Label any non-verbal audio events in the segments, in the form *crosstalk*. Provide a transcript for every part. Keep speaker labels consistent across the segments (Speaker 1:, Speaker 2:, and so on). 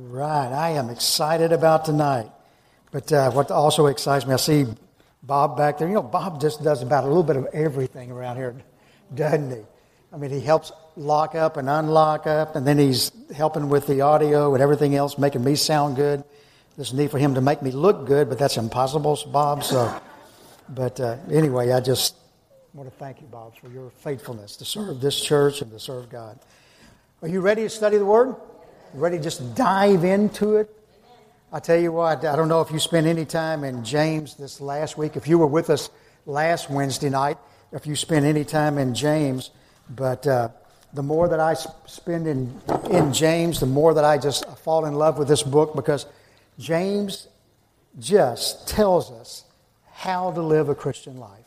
Speaker 1: Right, I am excited about tonight. But uh, what also excites me, I see Bob back there. You know, Bob just does about a little bit of everything around here, doesn't he? I mean, he helps lock up and unlock up, and then he's helping with the audio and everything else, making me sound good. There's a need for him to make me look good, but that's impossible, Bob. So, but uh, anyway, I just want to thank you, Bob, for your faithfulness to serve this church and to serve God. Are you ready to study the Word? Ready to just dive into it? I tell you what, I don't know if you spent any time in James this last week. If you were with us last Wednesday night, if you spent any time in James, but uh, the more that I spend in, in James, the more that I just fall in love with this book because James just tells us how to live a Christian life.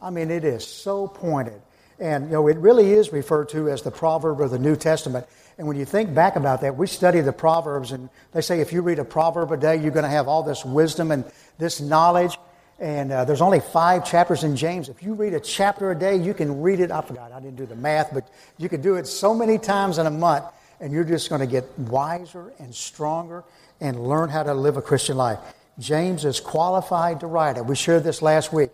Speaker 1: I mean, it is so pointed. And, you know, it really is referred to as the proverb of the New Testament. And when you think back about that, we study the Proverbs, and they say if you read a proverb a day, you're going to have all this wisdom and this knowledge. And uh, there's only five chapters in James. If you read a chapter a day, you can read it. I forgot, I didn't do the math, but you can do it so many times in a month, and you're just going to get wiser and stronger and learn how to live a Christian life. James is qualified to write it. We shared this last week.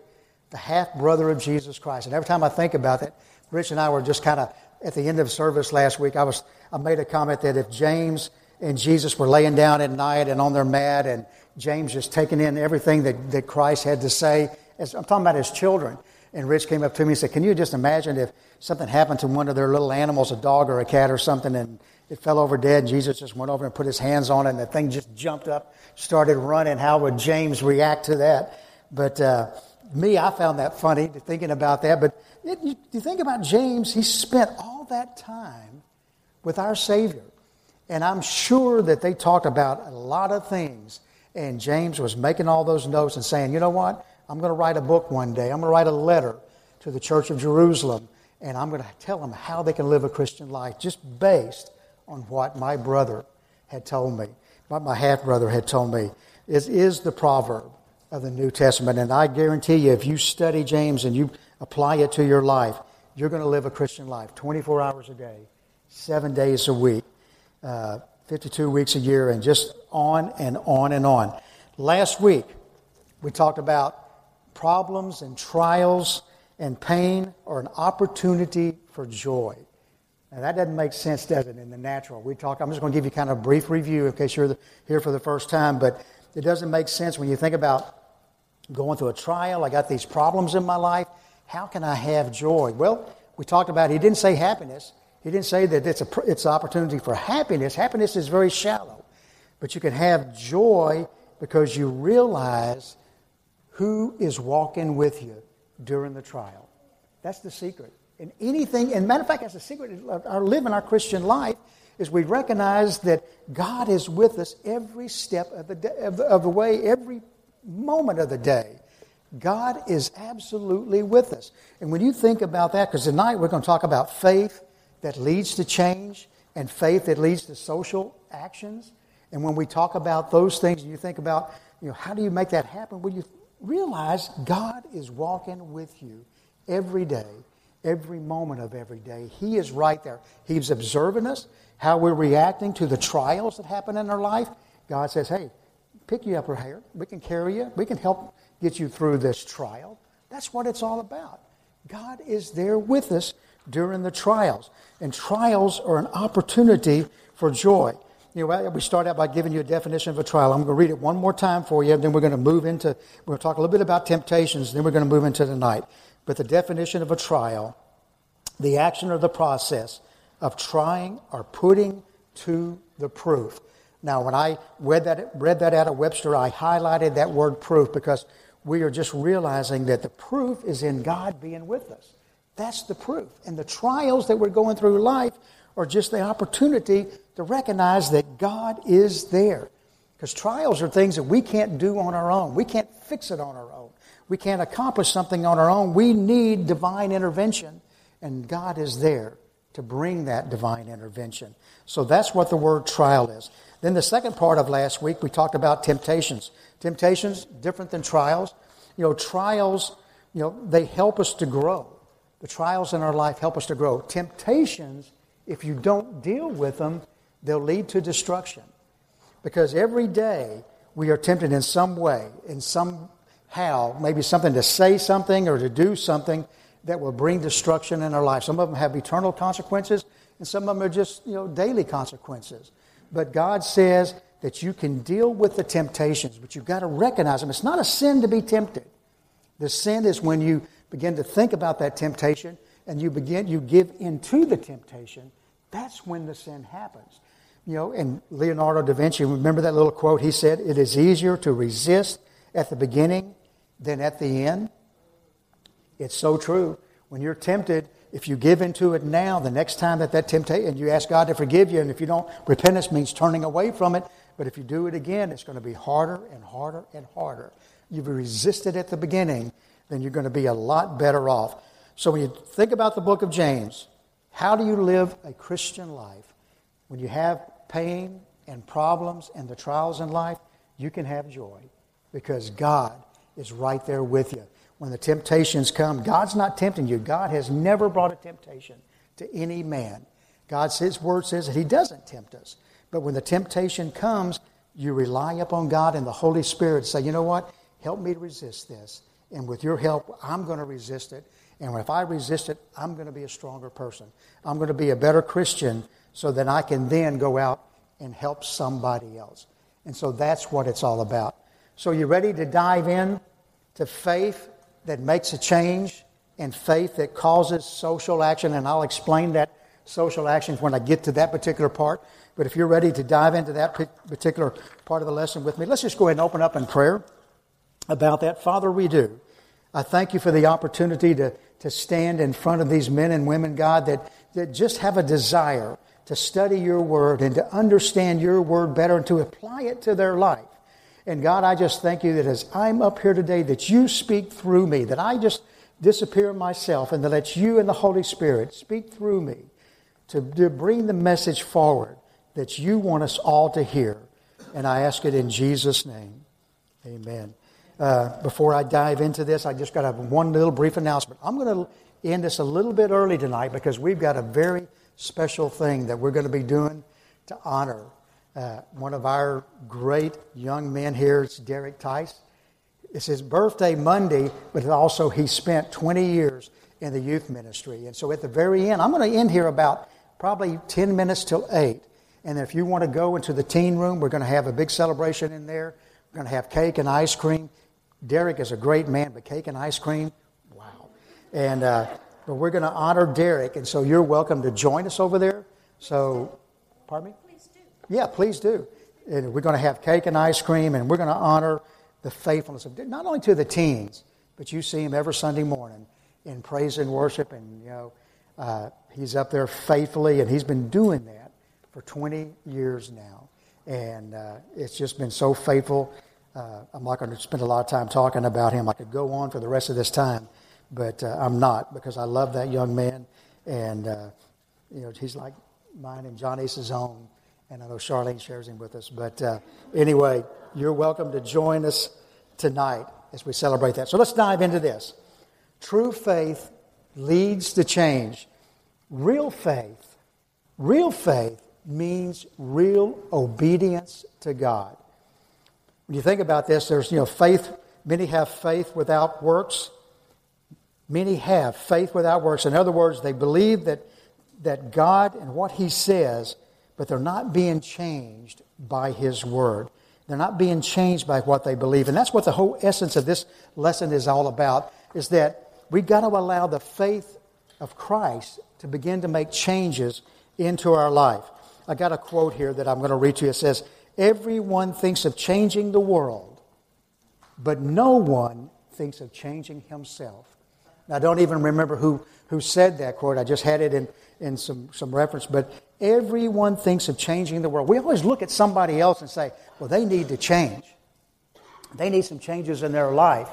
Speaker 1: The half brother of Jesus Christ. And every time I think about that, Rich and I were just kind of at the end of service last week. I was I made a comment that if James and Jesus were laying down at night and on their mat, and James just taking in everything that, that Christ had to say, as, I'm talking about his children. And Rich came up to me and said, Can you just imagine if something happened to one of their little animals, a dog or a cat or something, and it fell over dead? And Jesus just went over and put his hands on it, and the thing just jumped up, started running. How would James react to that? But uh, me, I found that funny, thinking about that. But you, you think about James, he spent all that time with our Savior. And I'm sure that they talked about a lot of things. And James was making all those notes and saying, you know what? I'm going to write a book one day. I'm going to write a letter to the Church of Jerusalem. And I'm going to tell them how they can live a Christian life just based on what my brother had told me, what my half brother had told me. Is, is the proverb of the New Testament. And I guarantee you, if you study James and you apply it to your life, you're going to live a Christian life 24 hours a day, seven days a week, uh, 52 weeks a year, and just on and on and on. Last week, we talked about problems and trials and pain are an opportunity for joy. Now, that doesn't make sense, does it, in the natural? We talk, I'm just going to give you kind of a brief review in case you're here for the first time, but it doesn't make sense when you think about going through a trial. I got these problems in my life. How can I have joy? Well, we talked about, he didn't say happiness. He didn't say that it's, a, it's an opportunity for happiness. Happiness is very shallow. But you can have joy because you realize who is walking with you during the trial. That's the secret. And anything, and matter of fact, that's the secret of our living our Christian life, is we recognize that God is with us every step of the, day, of the, of the way, every moment of the day. God is absolutely with us. And when you think about that, because tonight we're going to talk about faith that leads to change and faith that leads to social actions. And when we talk about those things, you think about, you know, how do you make that happen? Well, you realize God is walking with you every day, every moment of every day. He is right there. He's observing us, how we're reacting to the trials that happen in our life. God says, hey, pick you up right here. We can carry you. We can help get you through this trial. That's what it's all about. God is there with us during the trials. And trials are an opportunity for joy. You know, we start out by giving you a definition of a trial. I'm going to read it one more time for you, and then we're going to move into, we're going to talk a little bit about temptations, then we're going to move into the night. But the definition of a trial, the action or the process of trying or putting to the proof. Now, when I read that, read that out of Webster, I highlighted that word proof because we are just realizing that the proof is in God being with us. That's the proof. And the trials that we're going through life are just the opportunity to recognize that God is there. Because trials are things that we can't do on our own. We can't fix it on our own. We can't accomplish something on our own. We need divine intervention, and God is there to bring that divine intervention. So that's what the word trial is. Then the second part of last week, we talked about temptations. Temptations, different than trials. You know, trials, you know, they help us to grow. The trials in our life help us to grow. Temptations, if you don't deal with them, they'll lead to destruction. Because every day we are tempted in some way, in some how, maybe something to say something or to do something that will bring destruction in our life. Some of them have eternal consequences, and some of them are just, you know, daily consequences. But God says that you can deal with the temptations, but you've got to recognize them. It's not a sin to be tempted. The sin is when you begin to think about that temptation and you begin you give into the temptation. That's when the sin happens. You know, and Leonardo da Vinci, remember that little quote? He said, It is easier to resist at the beginning than at the end. It's so true. When you're tempted, if you give into it now, the next time that that temptation, and you ask God to forgive you, and if you don't, repentance means turning away from it. But if you do it again, it's going to be harder and harder and harder. You've resisted at the beginning, then you're going to be a lot better off. So when you think about the book of James, how do you live a Christian life? When you have pain and problems and the trials in life, you can have joy because God is right there with you when the temptations come. God's not tempting you. God has never brought a temptation to any man. God's His word says that He doesn't tempt us. But when the temptation comes, you rely upon God and the Holy Spirit. Say, you know what? Help me to resist this. And with your help, I'm going to resist it. And if I resist it, I'm going to be a stronger person. I'm going to be a better Christian so that I can then go out and help somebody else. And so that's what it's all about. So, you ready to dive in to faith that makes a change and faith that causes social action, and I'll explain that social actions when I get to that particular part. But if you're ready to dive into that particular part of the lesson with me, let's just go ahead and open up in prayer about that. Father, we do. I thank you for the opportunity to, to stand in front of these men and women, God, that, that just have a desire to study your word and to understand your word better and to apply it to their life. And God, I just thank you that as I'm up here today, that you speak through me, that I just disappear myself and that let you and the Holy Spirit speak through me to, to bring the message forward that you want us all to hear. And I ask it in Jesus' name. Amen. Uh, before I dive into this, I just got to one little brief announcement. I'm going to end this a little bit early tonight because we've got a very special thing that we're going to be doing to honor uh, one of our great young men here. It's Derek Tice. It's his birthday Monday, but also he spent 20 years in the youth ministry. And so at the very end, I'm going to end here about probably 10 minutes till 8. And if you want to go into the teen room, we're going to have a big celebration in there. We're going to have cake and ice cream. Derek is a great man, but cake and ice cream, wow. And uh, but we're going to honor Derek, and so you're welcome to join us over there. So, pardon me. Please do. Yeah, please do. And we're going to have cake and ice cream, and we're going to honor the faithfulness of not only to the teens, but you see him every Sunday morning in praise and worship, and you know uh, he's up there faithfully, and he's been doing that for 20 years now, and uh, it's just been so faithful. Uh, I'm not going to spend a lot of time talking about him. I could go on for the rest of this time, but uh, I'm not because I love that young man, and uh, you know he's like mine and John Ace's own. And I know Charlene shares him with us. But uh, anyway, you're welcome to join us tonight as we celebrate that. So let's dive into this. True faith leads to change. Real faith, real faith means real obedience to God. When you think about this, there's, you know, faith, many have faith without works. Many have faith without works. In other words, they believe that, that God and what He says but they're not being changed by His Word. They're not being changed by what they believe. And that's what the whole essence of this lesson is all about, is that we've got to allow the faith of Christ to begin to make changes into our life. I got a quote here that I'm going to read to you. It says, Everyone thinks of changing the world, but no one thinks of changing himself. Now, I don't even remember who, who said that quote. I just had it in, in some, some reference, but everyone thinks of changing the world. We always look at somebody else and say, well, they need to change. They need some changes in their life.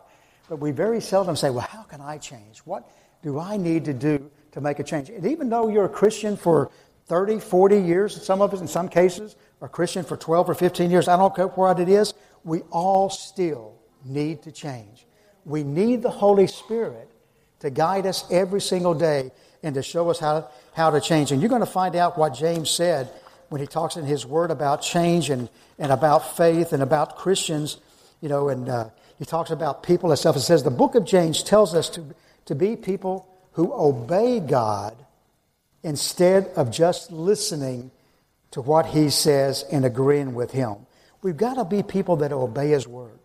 Speaker 1: But we very seldom say, well, how can I change? What do I need to do to make a change? And even though you're a Christian for 30, 40 years, some of us in some cases are Christian for 12 or 15 years, I don't care what it is, we all still need to change. We need the Holy Spirit to guide us every single day and to show us how, how to change. And you're going to find out what James said when he talks in his word about change and, and about faith and about Christians, you know, and uh, he talks about people and stuff. It says the book of James tells us to, to be people who obey God instead of just listening to what he says and agreeing with him. We've got to be people that obey his word.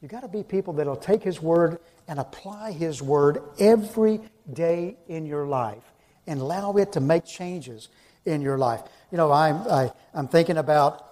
Speaker 1: You've got to be people that will take his word and apply his word every day in your life and allow it to make changes in your life. You know, I'm, I, am i am thinking about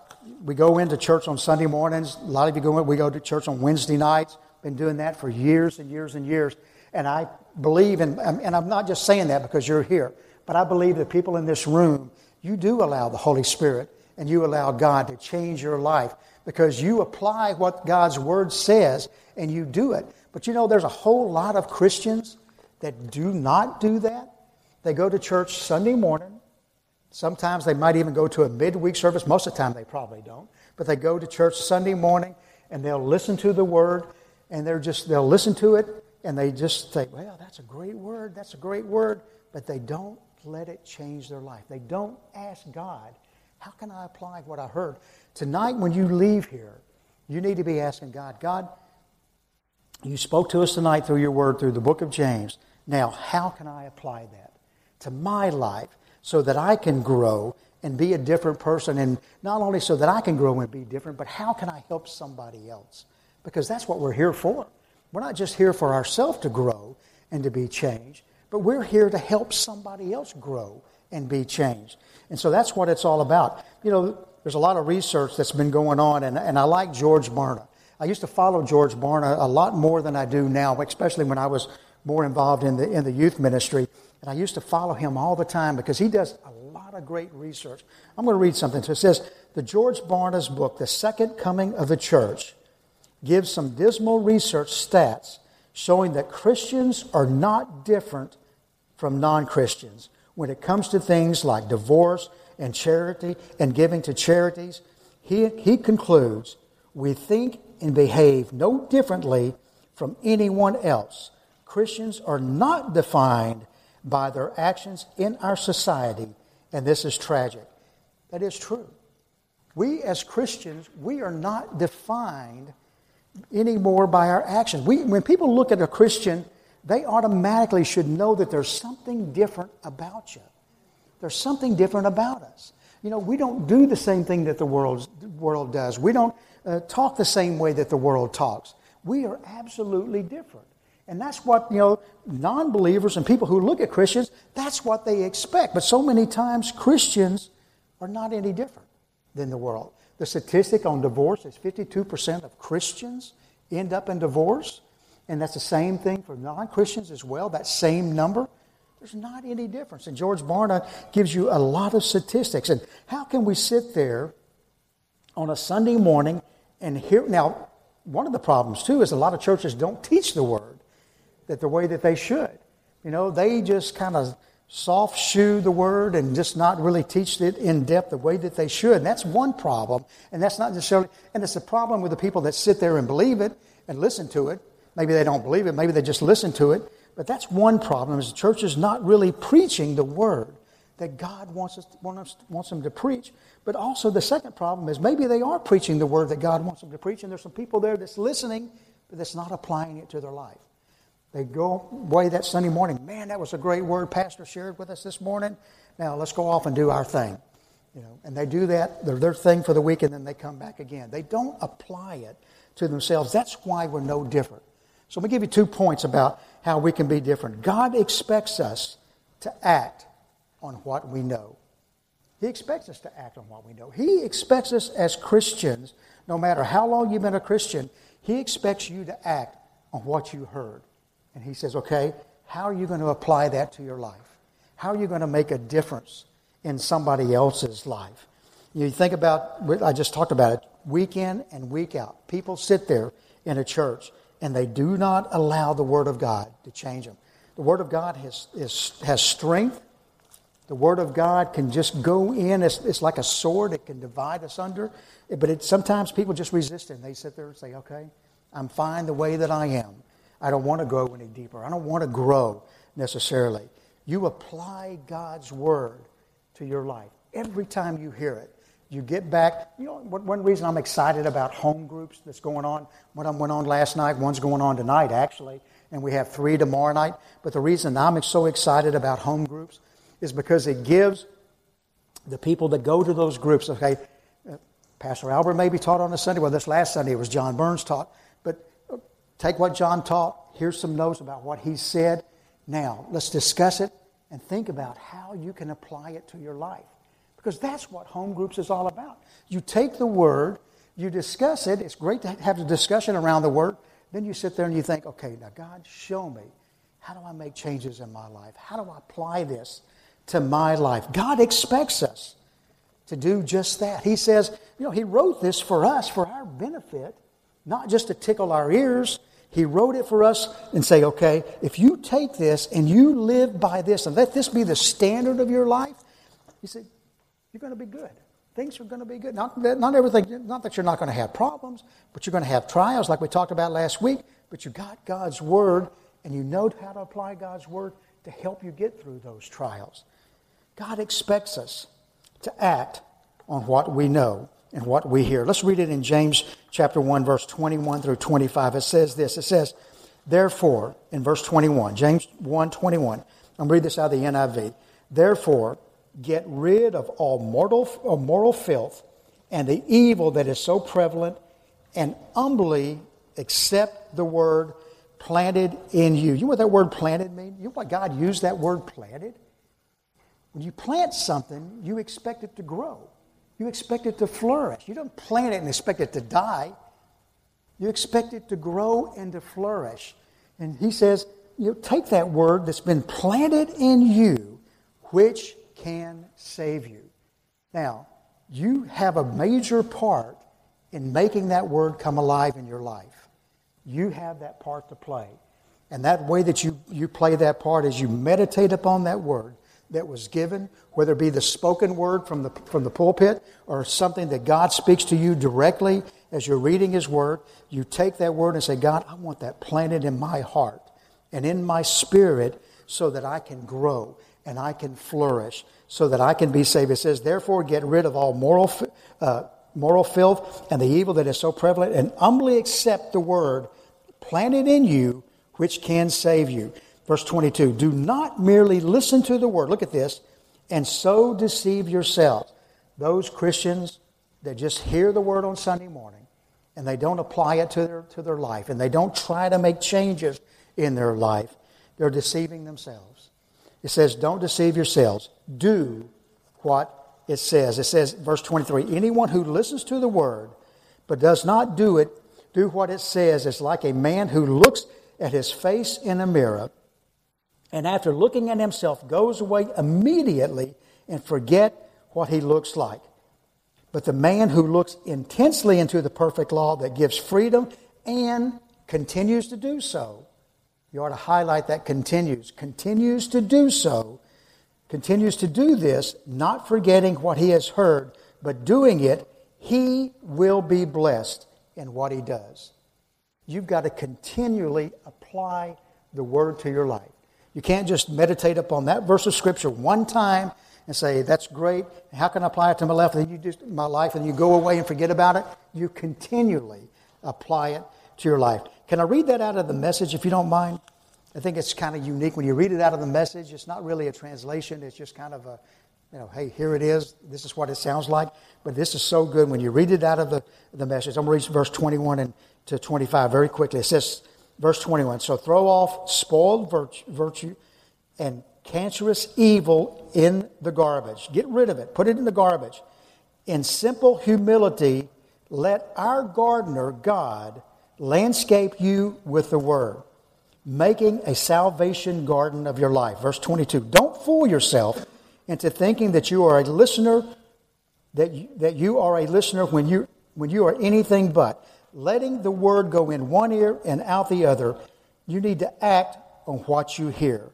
Speaker 1: we go into church on Sunday mornings. A lot of you go, we go to church on Wednesday nights. Been doing that for years and years and years. And I believe, in, and I'm not just saying that because you're here, but I believe that people in this room, you do allow the Holy Spirit and you allow God to change your life because you apply what God's Word says and you do it. But you know, there's a whole lot of Christians that do not do that. They go to church Sunday morning. Sometimes they might even go to a midweek service. Most of the time, they probably don't. But they go to church Sunday morning and they'll listen to the Word and they're just, they'll listen to it and they just think, well, that's a great word, that's a great word, but they don't let it change their life. They don't ask God, how can I apply what I heard? Tonight, when you leave here, you need to be asking God, God, you spoke to us tonight through your word, through the book of James. Now, how can I apply that to my life so that I can grow and be a different person? And not only so that I can grow and be different, but how can I help somebody else? Because that's what we're here for. We're not just here for ourselves to grow and to be changed, but we're here to help somebody else grow and be changed. And so that's what it's all about. You know, there's a lot of research that's been going on, and, and I like George Barna. I used to follow George Barna a lot more than I do now, especially when I was more involved in the, in the youth ministry. And I used to follow him all the time because he does a lot of great research. I'm going to read something. So it says, the George Barna's book, The Second Coming of the Church, gives some dismal research stats showing that Christians are not different from non Christians when it comes to things like divorce and charity and giving to charities. He, he concludes we think and behave no differently from anyone else. Christians are not defined by their actions in our society, and this is tragic. That is true. We as Christians, we are not defined anymore by our actions. We, when people look at a Christian, they automatically should know that there's something different about you. There's something different about us. You know, we don't do the same thing that the world, world does. We don't uh, talk the same way that the world talks. We are absolutely different. And that's what, you know, non believers and people who look at Christians, that's what they expect. But so many times, Christians are not any different than the world. The statistic on divorce is 52% of Christians end up in divorce. And that's the same thing for non Christians as well, that same number. There's not any difference. And George Barna gives you a lot of statistics. And how can we sit there on a Sunday morning and hear? Now, one of the problems, too, is a lot of churches don't teach the word that the way that they should. You know, they just kind of soft shoe the word and just not really teach it in depth the way that they should. And that's one problem. And that's not necessarily, and it's a problem with the people that sit there and believe it and listen to it. Maybe they don't believe it, maybe they just listen to it. But that's one problem is the church is not really preaching the word that God wants, us, wants them to preach. But also the second problem is maybe they are preaching the word that God wants them to preach, and there's some people there that's listening, but that's not applying it to their life. They go away that Sunday morning. Man, that was a great word Pastor shared with us this morning. Now let's go off and do our thing. You know, and they do that, their, their thing for the week, and then they come back again. They don't apply it to themselves. That's why we're no different. So let me give you two points about how we can be different. God expects us to act on what we know. He expects us to act on what we know. He expects us as Christians, no matter how long you've been a Christian, He expects you to act on what you heard. And he says, okay, how are you going to apply that to your life? How are you going to make a difference in somebody else's life? You think about, I just talked about it, week in and week out. People sit there in a church and they do not allow the Word of God to change them. The Word of God has, is, has strength. The Word of God can just go in. It's, it's like a sword. It can divide us under. But it, sometimes people just resist it. And they sit there and say, okay, I'm fine the way that I am. I don't want to go any deeper. I don't want to grow necessarily. You apply God's word to your life every time you hear it. You get back. You know, one reason I'm excited about home groups that's going on. One went on last night. One's going on tonight, actually, and we have three tomorrow night. But the reason I'm so excited about home groups is because it gives the people that go to those groups. Okay, uh, Pastor Albert maybe taught on a Sunday. Well, this last Sunday it was John Burns taught. Take what John taught. Here's some notes about what he said. Now let's discuss it and think about how you can apply it to your life. Because that's what home groups is all about. You take the word, you discuss it. It's great to have a discussion around the word. Then you sit there and you think, okay, now God, show me. How do I make changes in my life? How do I apply this to my life? God expects us to do just that. He says, you know, He wrote this for us, for our benefit, not just to tickle our ears. He wrote it for us and say, okay, if you take this and you live by this and let this be the standard of your life, He said, you're going to be good. Things are going to be good. Not, not everything, not that you're not going to have problems, but you're going to have trials like we talked about last week. But you got God's Word and you know how to apply God's Word to help you get through those trials. God expects us to act on what we know and what we hear. Let's read it in James chapter 1, verse 21 through 25. It says this. It says, Therefore, in verse 21, James 1 21, I'm read this out of the NIV. Therefore, get rid of all mortal, uh, moral filth and the evil that is so prevalent, and humbly accept the word planted in you. You know what that word planted means? You know why God used that word planted? When you plant something, you expect it to grow. You expect it to flourish. You don't plant it and expect it to die. You expect it to grow and to flourish. And he says, you know, take that word that's been planted in you, which can save you. Now, you have a major part in making that word come alive in your life. You have that part to play. And that way that you, you play that part is you meditate upon that word that was given, whether it be the spoken word from the, from the pulpit or something that God speaks to you directly as you're reading His word. You take that word and say, God, I want that planted in my heart and in my spirit so that I can grow and I can flourish so that I can be saved. It says, therefore, get rid of all moral, uh, moral filth and the evil that is so prevalent and humbly accept the word planted in you, which can save you. Verse 22 Do not merely listen to the word, look at this, and so deceive yourselves. Those Christians that just hear the word on Sunday morning and they don't apply it to their, to their life and they don't try to make changes in their life, they're deceiving themselves. It says, Don't deceive yourselves. Do what it says. It says, verse 23 Anyone who listens to the word but does not do it, do what it says, is like a man who looks at his face in a mirror and after looking at himself goes away immediately and forget what he looks like. But the man who looks intensely into the perfect law that gives freedom and continues to do so you ought to highlight that continues. Continues to do so. Continues to do this, not forgetting what he has heard, but doing it, he will be blessed in what he does. You've got to continually apply the word to your life. You can't just meditate upon that verse of scripture one time and say, that's great. How can I apply it to my life? And you just my life and you go away and forget about it. You continually apply it to your life. Can I read that out of the message if you don't mind? I think it's kind of unique when you read it out of the message. It's not really a translation, it's just kind of a, you know, hey, here it is. This is what it sounds like. But this is so good when you read it out of the, the message. I'm going to read verse 21 and to 25 very quickly. It says, verse 21 So throw off spoiled virtue, and cancerous evil in the garbage. Get rid of it, put it in the garbage. In simple humility, let our gardener, God, landscape you with the word, making a salvation garden of your life. Verse 22. Don't fool yourself into thinking that you are a listener, that you, that you are a listener when you, when you are anything but. Letting the word go in one ear and out the other, you need to act on what you hear.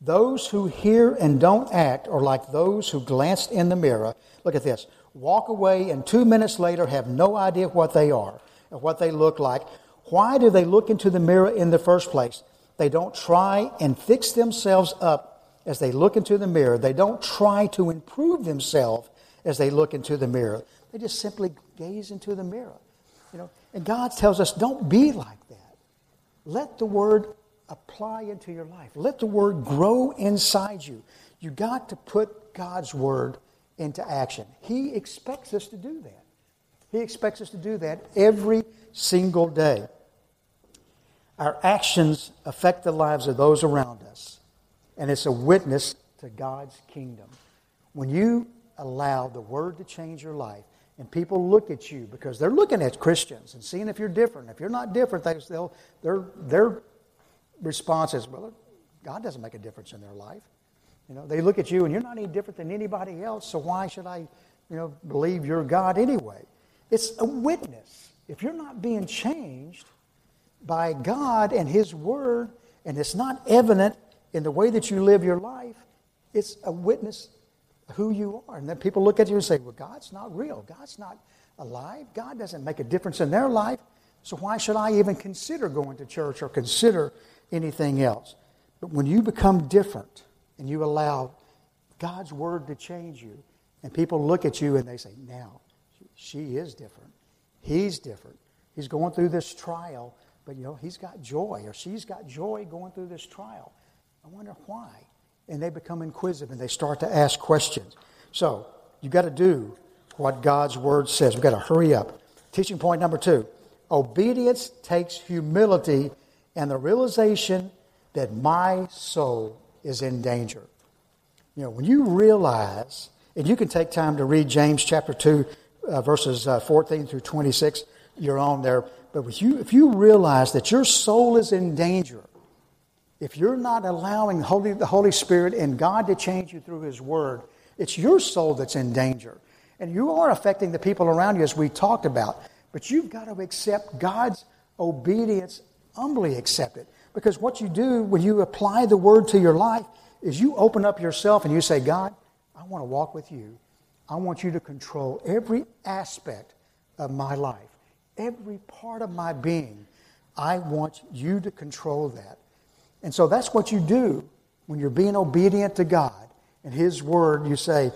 Speaker 1: Those who hear and don't act are like those who glanced in the mirror. Look at this. Walk away and two minutes later have no idea what they are or what they look like. Why do they look into the mirror in the first place? They don't try and fix themselves up as they look into the mirror. They don't try to improve themselves as they look into the mirror. They just simply gaze into the mirror. You know, and God tells us, don't be like that. Let the word apply into your life. Let the word grow inside you. You got to put God's word into action. He expects us to do that. He expects us to do that every single day. Our actions affect the lives of those around us, and it's a witness to God's kingdom. When you allow the Word to change your life, and people look at you because they're looking at Christians and seeing if you're different. If you're not different, they, will their, their response is, well, God doesn't make a difference in their life. You know, they look at you and you're not any different than anybody else, so why should I, you know, believe you're God anyway? It's a witness. If you're not being changed by God and His Word, and it's not evident in the way that you live your life, it's a witness who you are. And then people look at you and say, well, God's not real. God's not alive. God doesn't make a difference in their life. So why should I even consider going to church or consider anything else? But when you become different and you allow God's word to change you, and people look at you and they say, now, she is different. He's different. He's going through this trial, but you know, he's got joy or she's got joy going through this trial. I wonder why and they become inquisitive and they start to ask questions. So you've got to do what God's word says. We've got to hurry up. Teaching point number two obedience takes humility and the realization that my soul is in danger. You know, when you realize, and you can take time to read James chapter 2, uh, verses uh, 14 through 26, you're on there. But if you, if you realize that your soul is in danger, if you're not allowing the Holy, the Holy Spirit and God to change you through His Word, it's your soul that's in danger. And you are affecting the people around you, as we talked about. But you've got to accept God's obedience, humbly accept it. Because what you do when you apply the Word to your life is you open up yourself and you say, God, I want to walk with you. I want you to control every aspect of my life, every part of my being. I want you to control that. And so that's what you do when you're being obedient to God and His Word. You say,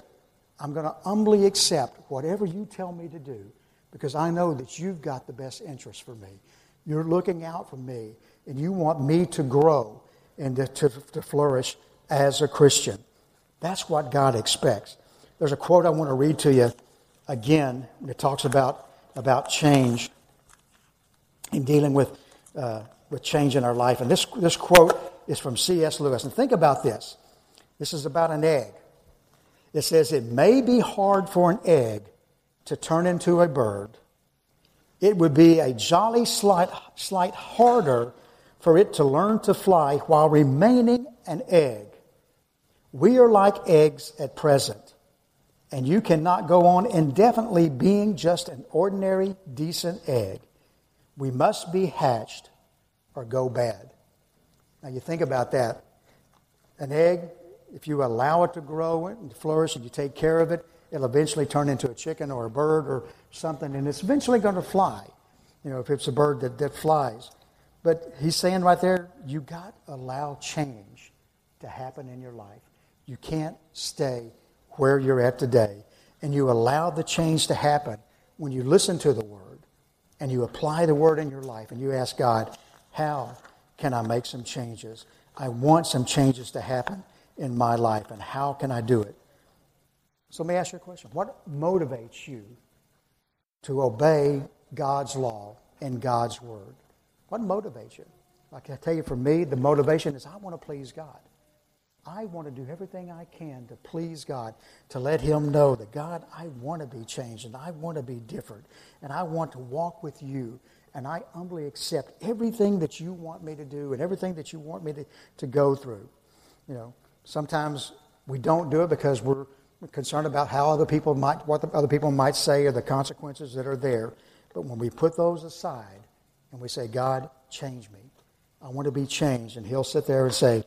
Speaker 1: I'm going to humbly accept whatever you tell me to do because I know that you've got the best interest for me. You're looking out for me and you want me to grow and to, to, to flourish as a Christian. That's what God expects. There's a quote I want to read to you again It talks about, about change in dealing with uh, with change in our life. And this, this quote is from C.S. Lewis. And think about this this is about an egg. It says, It may be hard for an egg to turn into a bird. It would be a jolly slight, slight harder for it to learn to fly while remaining an egg. We are like eggs at present, and you cannot go on indefinitely being just an ordinary, decent egg. We must be hatched or go bad. Now you think about that. An egg, if you allow it to grow and flourish and you take care of it, it'll eventually turn into a chicken or a bird or something, and it's eventually going to fly. You know, if it's a bird that, that flies. But he's saying right there, you got to allow change to happen in your life. You can't stay where you're at today. And you allow the change to happen when you listen to the word and you apply the word in your life and you ask God, how can I make some changes? I want some changes to happen in my life, and how can I do it? So let me ask you a question. What motivates you to obey God's law and God's word? What motivates you? Like I tell you, for me, the motivation is I want to please God. I want to do everything I can to please God, to let Him know that, God, I want to be changed and I want to be different and I want to walk with you and I humbly accept everything that you want me to do and everything that you want me to, to go through. You know, sometimes we don't do it because we're concerned about how other people might, what the other people might say or the consequences that are there. But when we put those aside and we say, God, change me. I want to be changed. And he'll sit there and say,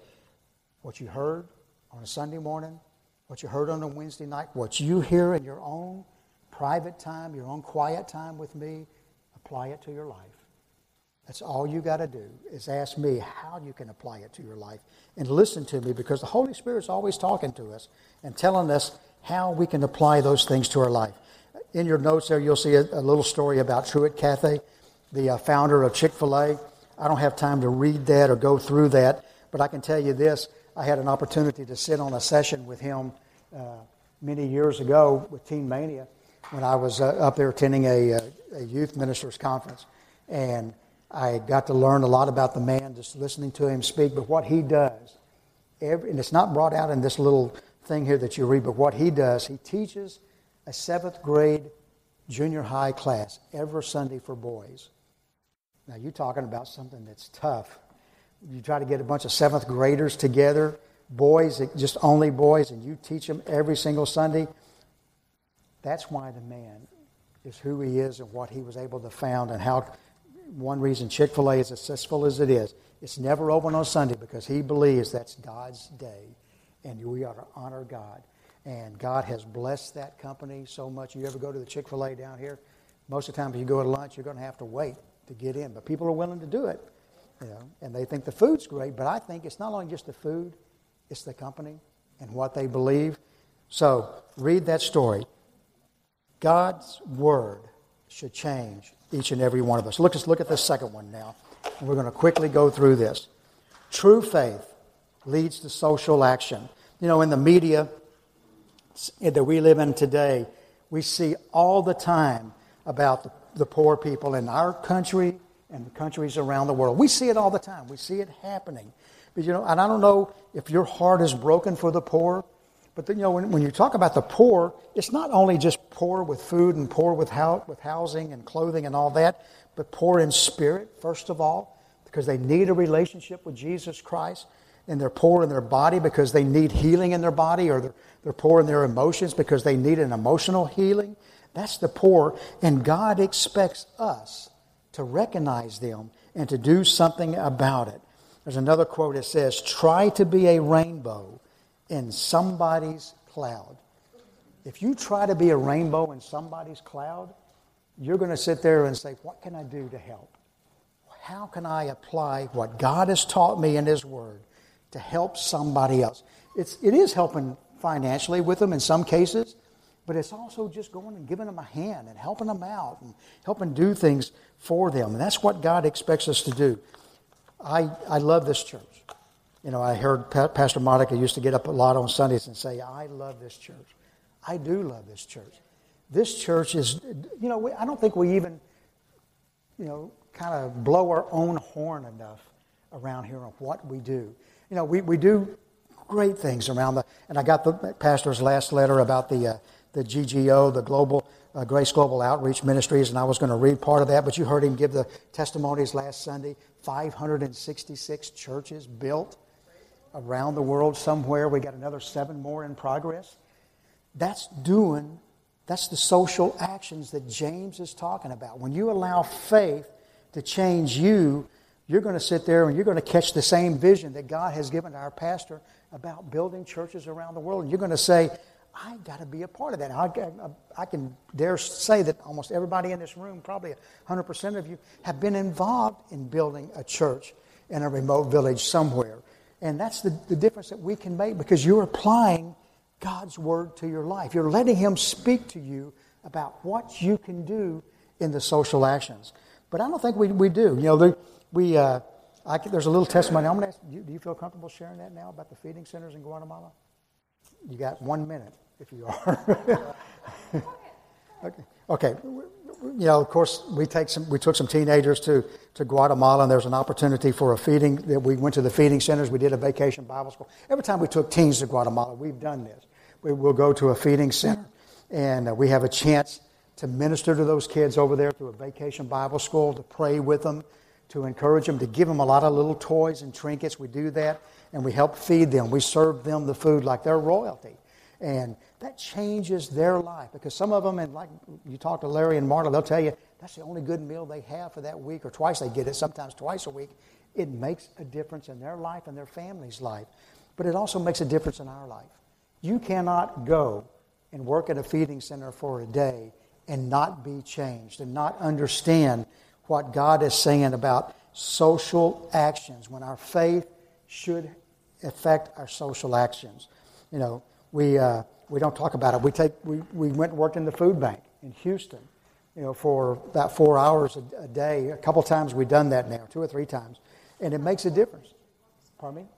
Speaker 1: what you heard on a Sunday morning, what you heard on a Wednesday night, what you hear in your own private time, your own quiet time with me, apply it to your life. That's all you got to do is ask me how you can apply it to your life and listen to me because the Holy Spirit's always talking to us and telling us how we can apply those things to our life. In your notes there, you'll see a, a little story about Truett Cathy, the uh, founder of Chick fil A. I don't have time to read that or go through that, but I can tell you this. I had an opportunity to sit on a session with him uh, many years ago with Teen Mania when I was uh, up there attending a, uh, a youth ministers conference. And I got to learn a lot about the man just listening to him speak, but what he does, every, and it's not brought out in this little thing here that you read, but what he does, he teaches a seventh grade junior high class every Sunday for boys. Now, you're talking about something that's tough. You try to get a bunch of seventh graders together, boys, just only boys, and you teach them every single Sunday. That's why the man is who he is and what he was able to found and how one reason Chick fil A is as successful as it is. It's never open on Sunday because he believes that's God's day and we ought to honor God. And God has blessed that company so much. You ever go to the Chick fil A down here? Most of the time, if you go to lunch, you're going to have to wait to get in. But people are willing to do it. You know, and they think the food's great, but I think it's not only just the food, it's the company and what they believe. So read that story. God's word should change each and every one of us. Look, let's look at the second one now. We're going to quickly go through this. True faith leads to social action. You know, in the media that we live in today, we see all the time about the, the poor people in our country and the countries around the world. We see it all the time. We see it happening. But you know, and I don't know if your heart is broken for the poor, but then, you know, when, when you talk about the poor, it's not only just poor with food and poor with, how, with housing and clothing and all that, but poor in spirit, first of all, because they need a relationship with Jesus Christ. And they're poor in their body because they need healing in their body, or they're, they're poor in their emotions because they need an emotional healing. That's the poor. And God expects us to recognize them and to do something about it. There's another quote that says, Try to be a rainbow in somebody's cloud. If you try to be a rainbow in somebody's cloud, you're going to sit there and say, What can I do to help? How can I apply what God has taught me in His Word to help somebody else? It's, it is helping financially with them in some cases, but it's also just going and giving them a hand and helping them out and helping do things for them. And that's what God expects us to do. I, I love this church. You know, I heard Pastor Monica used to get up a lot on Sundays and say, I love this church. I do love this church. This church is, you know, I don't think we even, you know, kind of blow our own horn enough around here on what we do. You know, we, we do great things around the, and I got the pastor's last letter about the, uh, the GGO, the Global uh, Grace Global Outreach Ministries, and I was going to read part of that, but you heard him give the testimonies last Sunday. 566 churches built around the world somewhere. We got another seven more in progress. That's doing, that's the social actions that James is talking about. When you allow faith to change you, you're going to sit there and you're going to catch the same vision that God has given to our pastor about building churches around the world. And you're going to say, I got to be a part of that. I, I, can dare say that almost everybody in this room, probably 100% of you, have been involved in building a church in a remote village somewhere. And that's the, the difference that we can make because you're applying God's word to your life. You're letting Him speak to you about what you can do in the social actions. But I don't think we, we do. You know, the, we, uh, I, there's a little testimony. I'm going to ask, you, do you feel comfortable sharing that now about the feeding centers in Guatemala? You got one minute if you are. *laughs* okay. Okay you know, of course, we take some, we took some teenagers to, to Guatemala, and there was an opportunity for a feeding. That we went to the feeding centers. We did a vacation Bible school. Every time we took teens to Guatemala, we've done this. We will go to a feeding center, and uh, we have a chance to minister to those kids over there through a vacation Bible school, to pray with them, to encourage them, to give them a lot of little toys and trinkets. We do that, and we help feed them. We serve them the food like they're royalty. And that changes their life because some of them, and like you talk to Larry and Marta, they'll tell you that's the only good meal they have for that week, or twice they get it, sometimes twice a week. It makes a difference in their life and their family's life, but it also makes a difference in our life. You cannot go and work at a feeding center for a day and not be changed and not understand what God is saying about social actions, when our faith should affect our social actions. You know, we, uh, we don't talk about it. We, take, we, we went and worked in the food bank in Houston, you know, for about four hours a, a day. A couple times we've done that now, two or three times. And it makes a difference. Pardon me?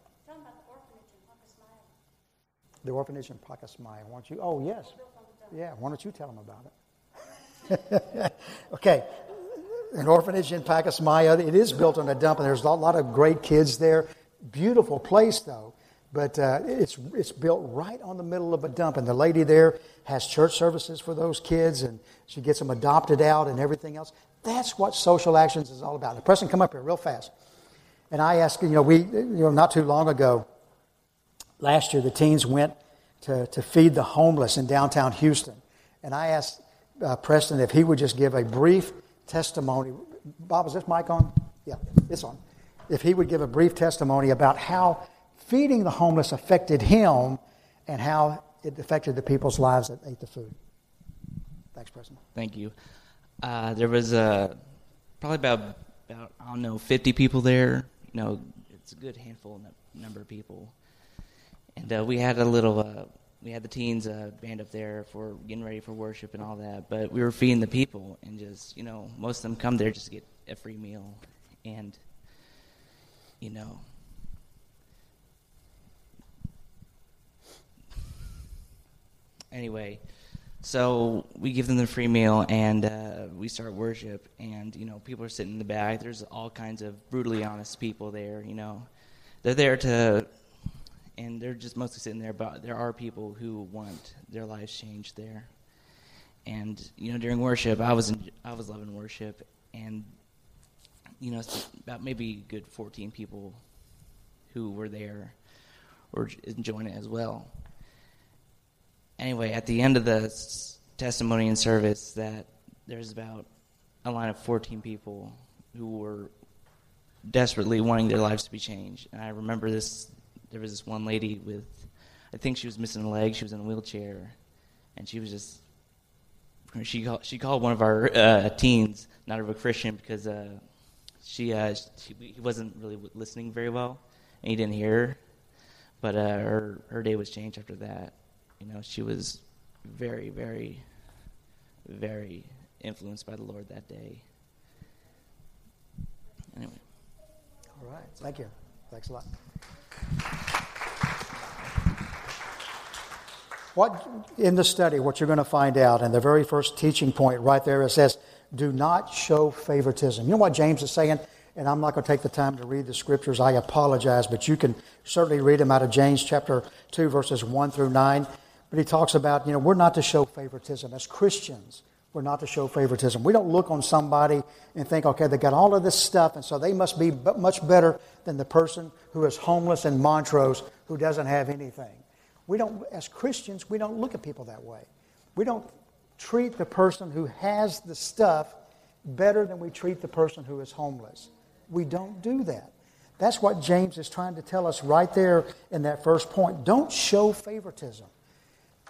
Speaker 1: The orphanage in Pacasmayo. Why don't you? Oh, yes. Yeah, why don't you tell them about it? *laughs* okay. An orphanage in Pacasmayo. It is built on a dump, and there's a lot of great kids there. Beautiful place, though. But uh, it's, it's built right on the middle of a dump, and the lady there has church services for those kids, and she gets them adopted out and everything else. That's what social actions is all about. The person, come up here real fast. And I asked, you know, we, you know, not too long ago, last year, the teens went to, to feed the homeless in downtown Houston. And I asked uh, Preston if he would just give a brief testimony. Bob, is this mic on? Yeah, it's on. If he would give a brief testimony about how feeding the homeless affected him and how it affected the people's lives that ate the food. Thanks, Preston.
Speaker 2: Thank you. Uh, there was uh, probably about, about, I don't know, 50 people there. You know, it's a good handful number of people. And uh, we had a little, uh, we had the teens uh, band up there for getting ready for worship and all that. But we were feeding the people and just, you know, most of them come there just to get a free meal. And, you know, anyway, so we give them the free meal and uh, we start worship. And, you know, people are sitting in the back. There's all kinds of brutally honest people there, you know. They're there to, and they're just mostly sitting there, but there are people who want their lives changed there. And, you know, during worship, I was, in, I was loving worship. And, you know, about maybe good 14 people who were there were enjoying it as well anyway, at the end of the testimony and service, that there's about a line of 14 people who were desperately wanting their lives to be changed. And I remember this. There was this one lady with, I think she was missing a leg. She was in a wheelchair, and she was just. She called. She called one of our uh, teens, not a Christian, because uh, she, uh, she he wasn't really listening very well, and he didn't hear her. But uh, her her day was changed after that. You know, she was very, very, very influenced by the Lord that day. Anyway.
Speaker 1: All right. Thank you. Thanks a lot. What in the study, what you're going to find out, and the very first teaching point right there, it says, "Do not show favoritism." You know what James is saying, and I'm not going to take the time to read the scriptures. I apologize, but you can certainly read them out of James chapter two, verses one through nine. But he talks about, you know, we're not to show favoritism. As Christians, we're not to show favoritism. We don't look on somebody and think, okay, they got all of this stuff, and so they must be much better than the person who is homeless in Montrose who doesn't have anything. We don't, as Christians, we don't look at people that way. We don't treat the person who has the stuff better than we treat the person who is homeless. We don't do that. That's what James is trying to tell us right there in that first point. Don't show favoritism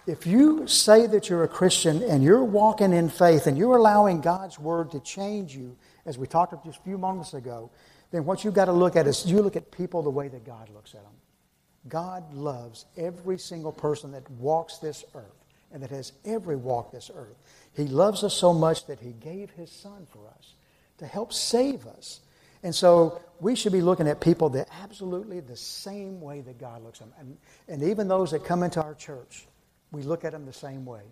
Speaker 1: if you say that you're a Christian and you're walking in faith and you're allowing God's word to change you, as we talked about just a few moments ago, then what you've got to look at is you look at people the way that God looks at them. God loves every single person that walks this earth and that has ever walked this earth. He loves us so much that He gave His Son for us to help save us. And so we should be looking at people that absolutely the same way that God looks at them. And, and even those that come into our church, we look at them the same way.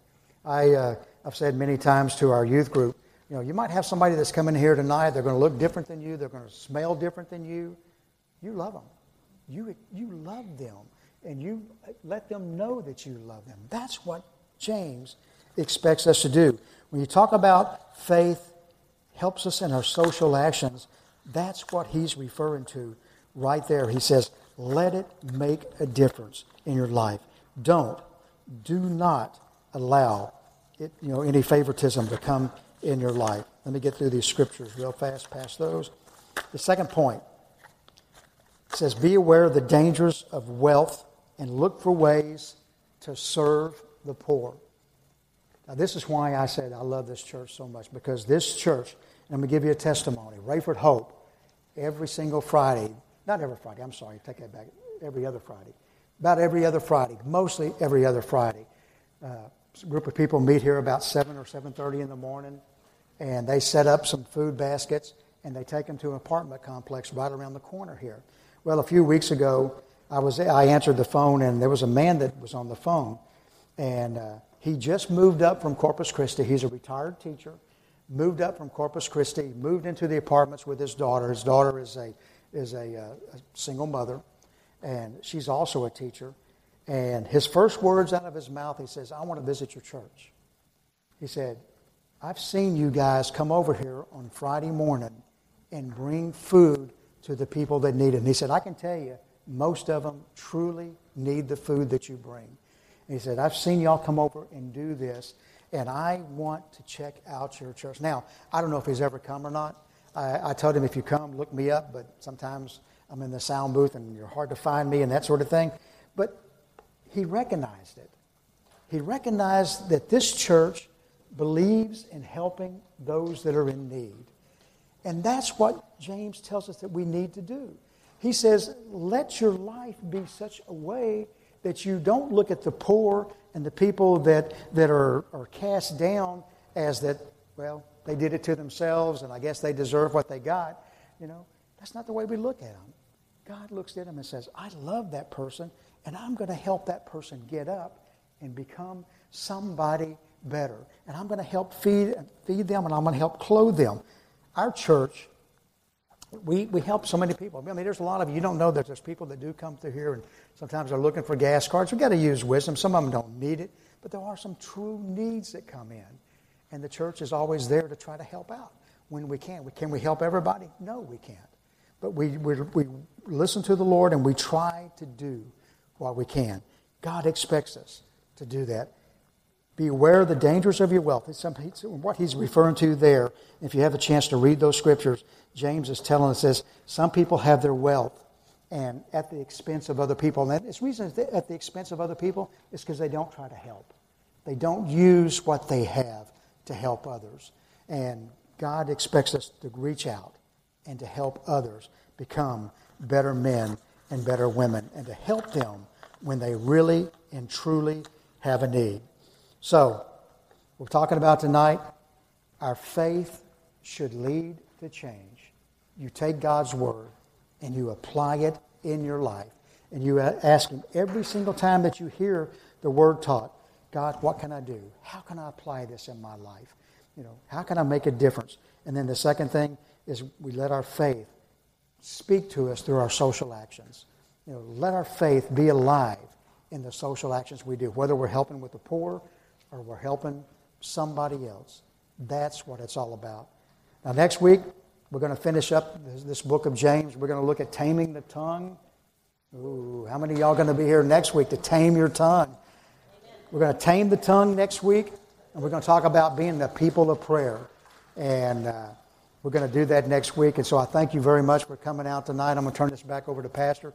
Speaker 1: I, uh, I've said many times to our youth group, you know, you might have somebody that's coming here tonight. They're going to look different than you. They're going to smell different than you. You love them. You, you love them. And you let them know that you love them. That's what James expects us to do. When you talk about faith helps us in our social actions, that's what he's referring to right there. He says, let it make a difference in your life. Don't do not allow it, you know, any favoritism to come in your life. Let me get through these scriptures real fast, past those. The second point says, Be aware of the dangers of wealth and look for ways to serve the poor. Now, this is why I said I love this church so much, because this church, and I'm going to give you a testimony, Rayford Hope, every single Friday. Not every Friday, I'm sorry, take that back. Every other Friday. About every other Friday, mostly every other Friday. Uh, a group of people meet here about 7 or 7.30 in the morning, and they set up some food baskets, and they take them to an apartment complex right around the corner here. Well, a few weeks ago, I, was, I answered the phone, and there was a man that was on the phone, and uh, he just moved up from Corpus Christi. He's a retired teacher moved up from Corpus Christi, moved into the apartments with his daughter. His daughter is a, is a, uh, a single mother, and she's also a teacher. And his first words out of his mouth, he says, I want to visit your church. He said, I've seen you guys come over here on Friday morning and bring food to the people that need it. And he said, I can tell you, most of them truly need the food that you bring. And he said, I've seen y'all come over and do this and I want to check out your church. Now, I don't know if he's ever come or not. I, I told him, if you come, look me up, but sometimes I'm in the sound booth and you're hard to find me and that sort of thing. But he recognized it. He recognized that this church believes in helping those that are in need. And that's what James tells us that we need to do. He says, let your life be such a way that you don't look at the poor and the people that, that are, are cast down as that, well, they did it to themselves and I guess they deserve what they got. You know, that's not the way we look at them. God looks at him and says, I love that person and I'm going to help that person get up and become somebody better. And I'm going to help feed, feed them and I'm going to help clothe them. Our church we, we help so many people. I mean, there's a lot of you, don't know that there's people that do come through here and sometimes they're looking for gas cards. We've got to use wisdom. Some of them don't need it, but there are some true needs that come in. And the church is always there to try to help out when we can. Can we help everybody? No, we can't. But we, we, we listen to the Lord and we try to do what we can. God expects us to do that. Be aware of the dangers of your wealth. It's what he's referring to there. If you have a chance to read those scriptures, James is telling us this. Some people have their wealth and at the expense of other people. And the reason at the expense of other people is because they don't try to help. They don't use what they have to help others. And God expects us to reach out and to help others become better men and better women and to help them when they really and truly have a need. So, we're talking about tonight our faith should lead to change. You take God's word and you apply it in your life. And you ask Him every single time that you hear the word taught, God, what can I do? How can I apply this in my life? You know, how can I make a difference? And then the second thing is we let our faith speak to us through our social actions. You know, let our faith be alive in the social actions we do, whether we're helping with the poor or we're helping somebody else. That's what it's all about. Now, next week, we're going to finish up this, this book of James. We're going to look at taming the tongue. Ooh, how many of y'all going to be here next week to tame your tongue? We're going to tame the tongue next week, and we're going to talk about being the people of prayer. And uh, we're going to do that next week. And so I thank you very much for coming out tonight. I'm going to turn this back over to Pastor.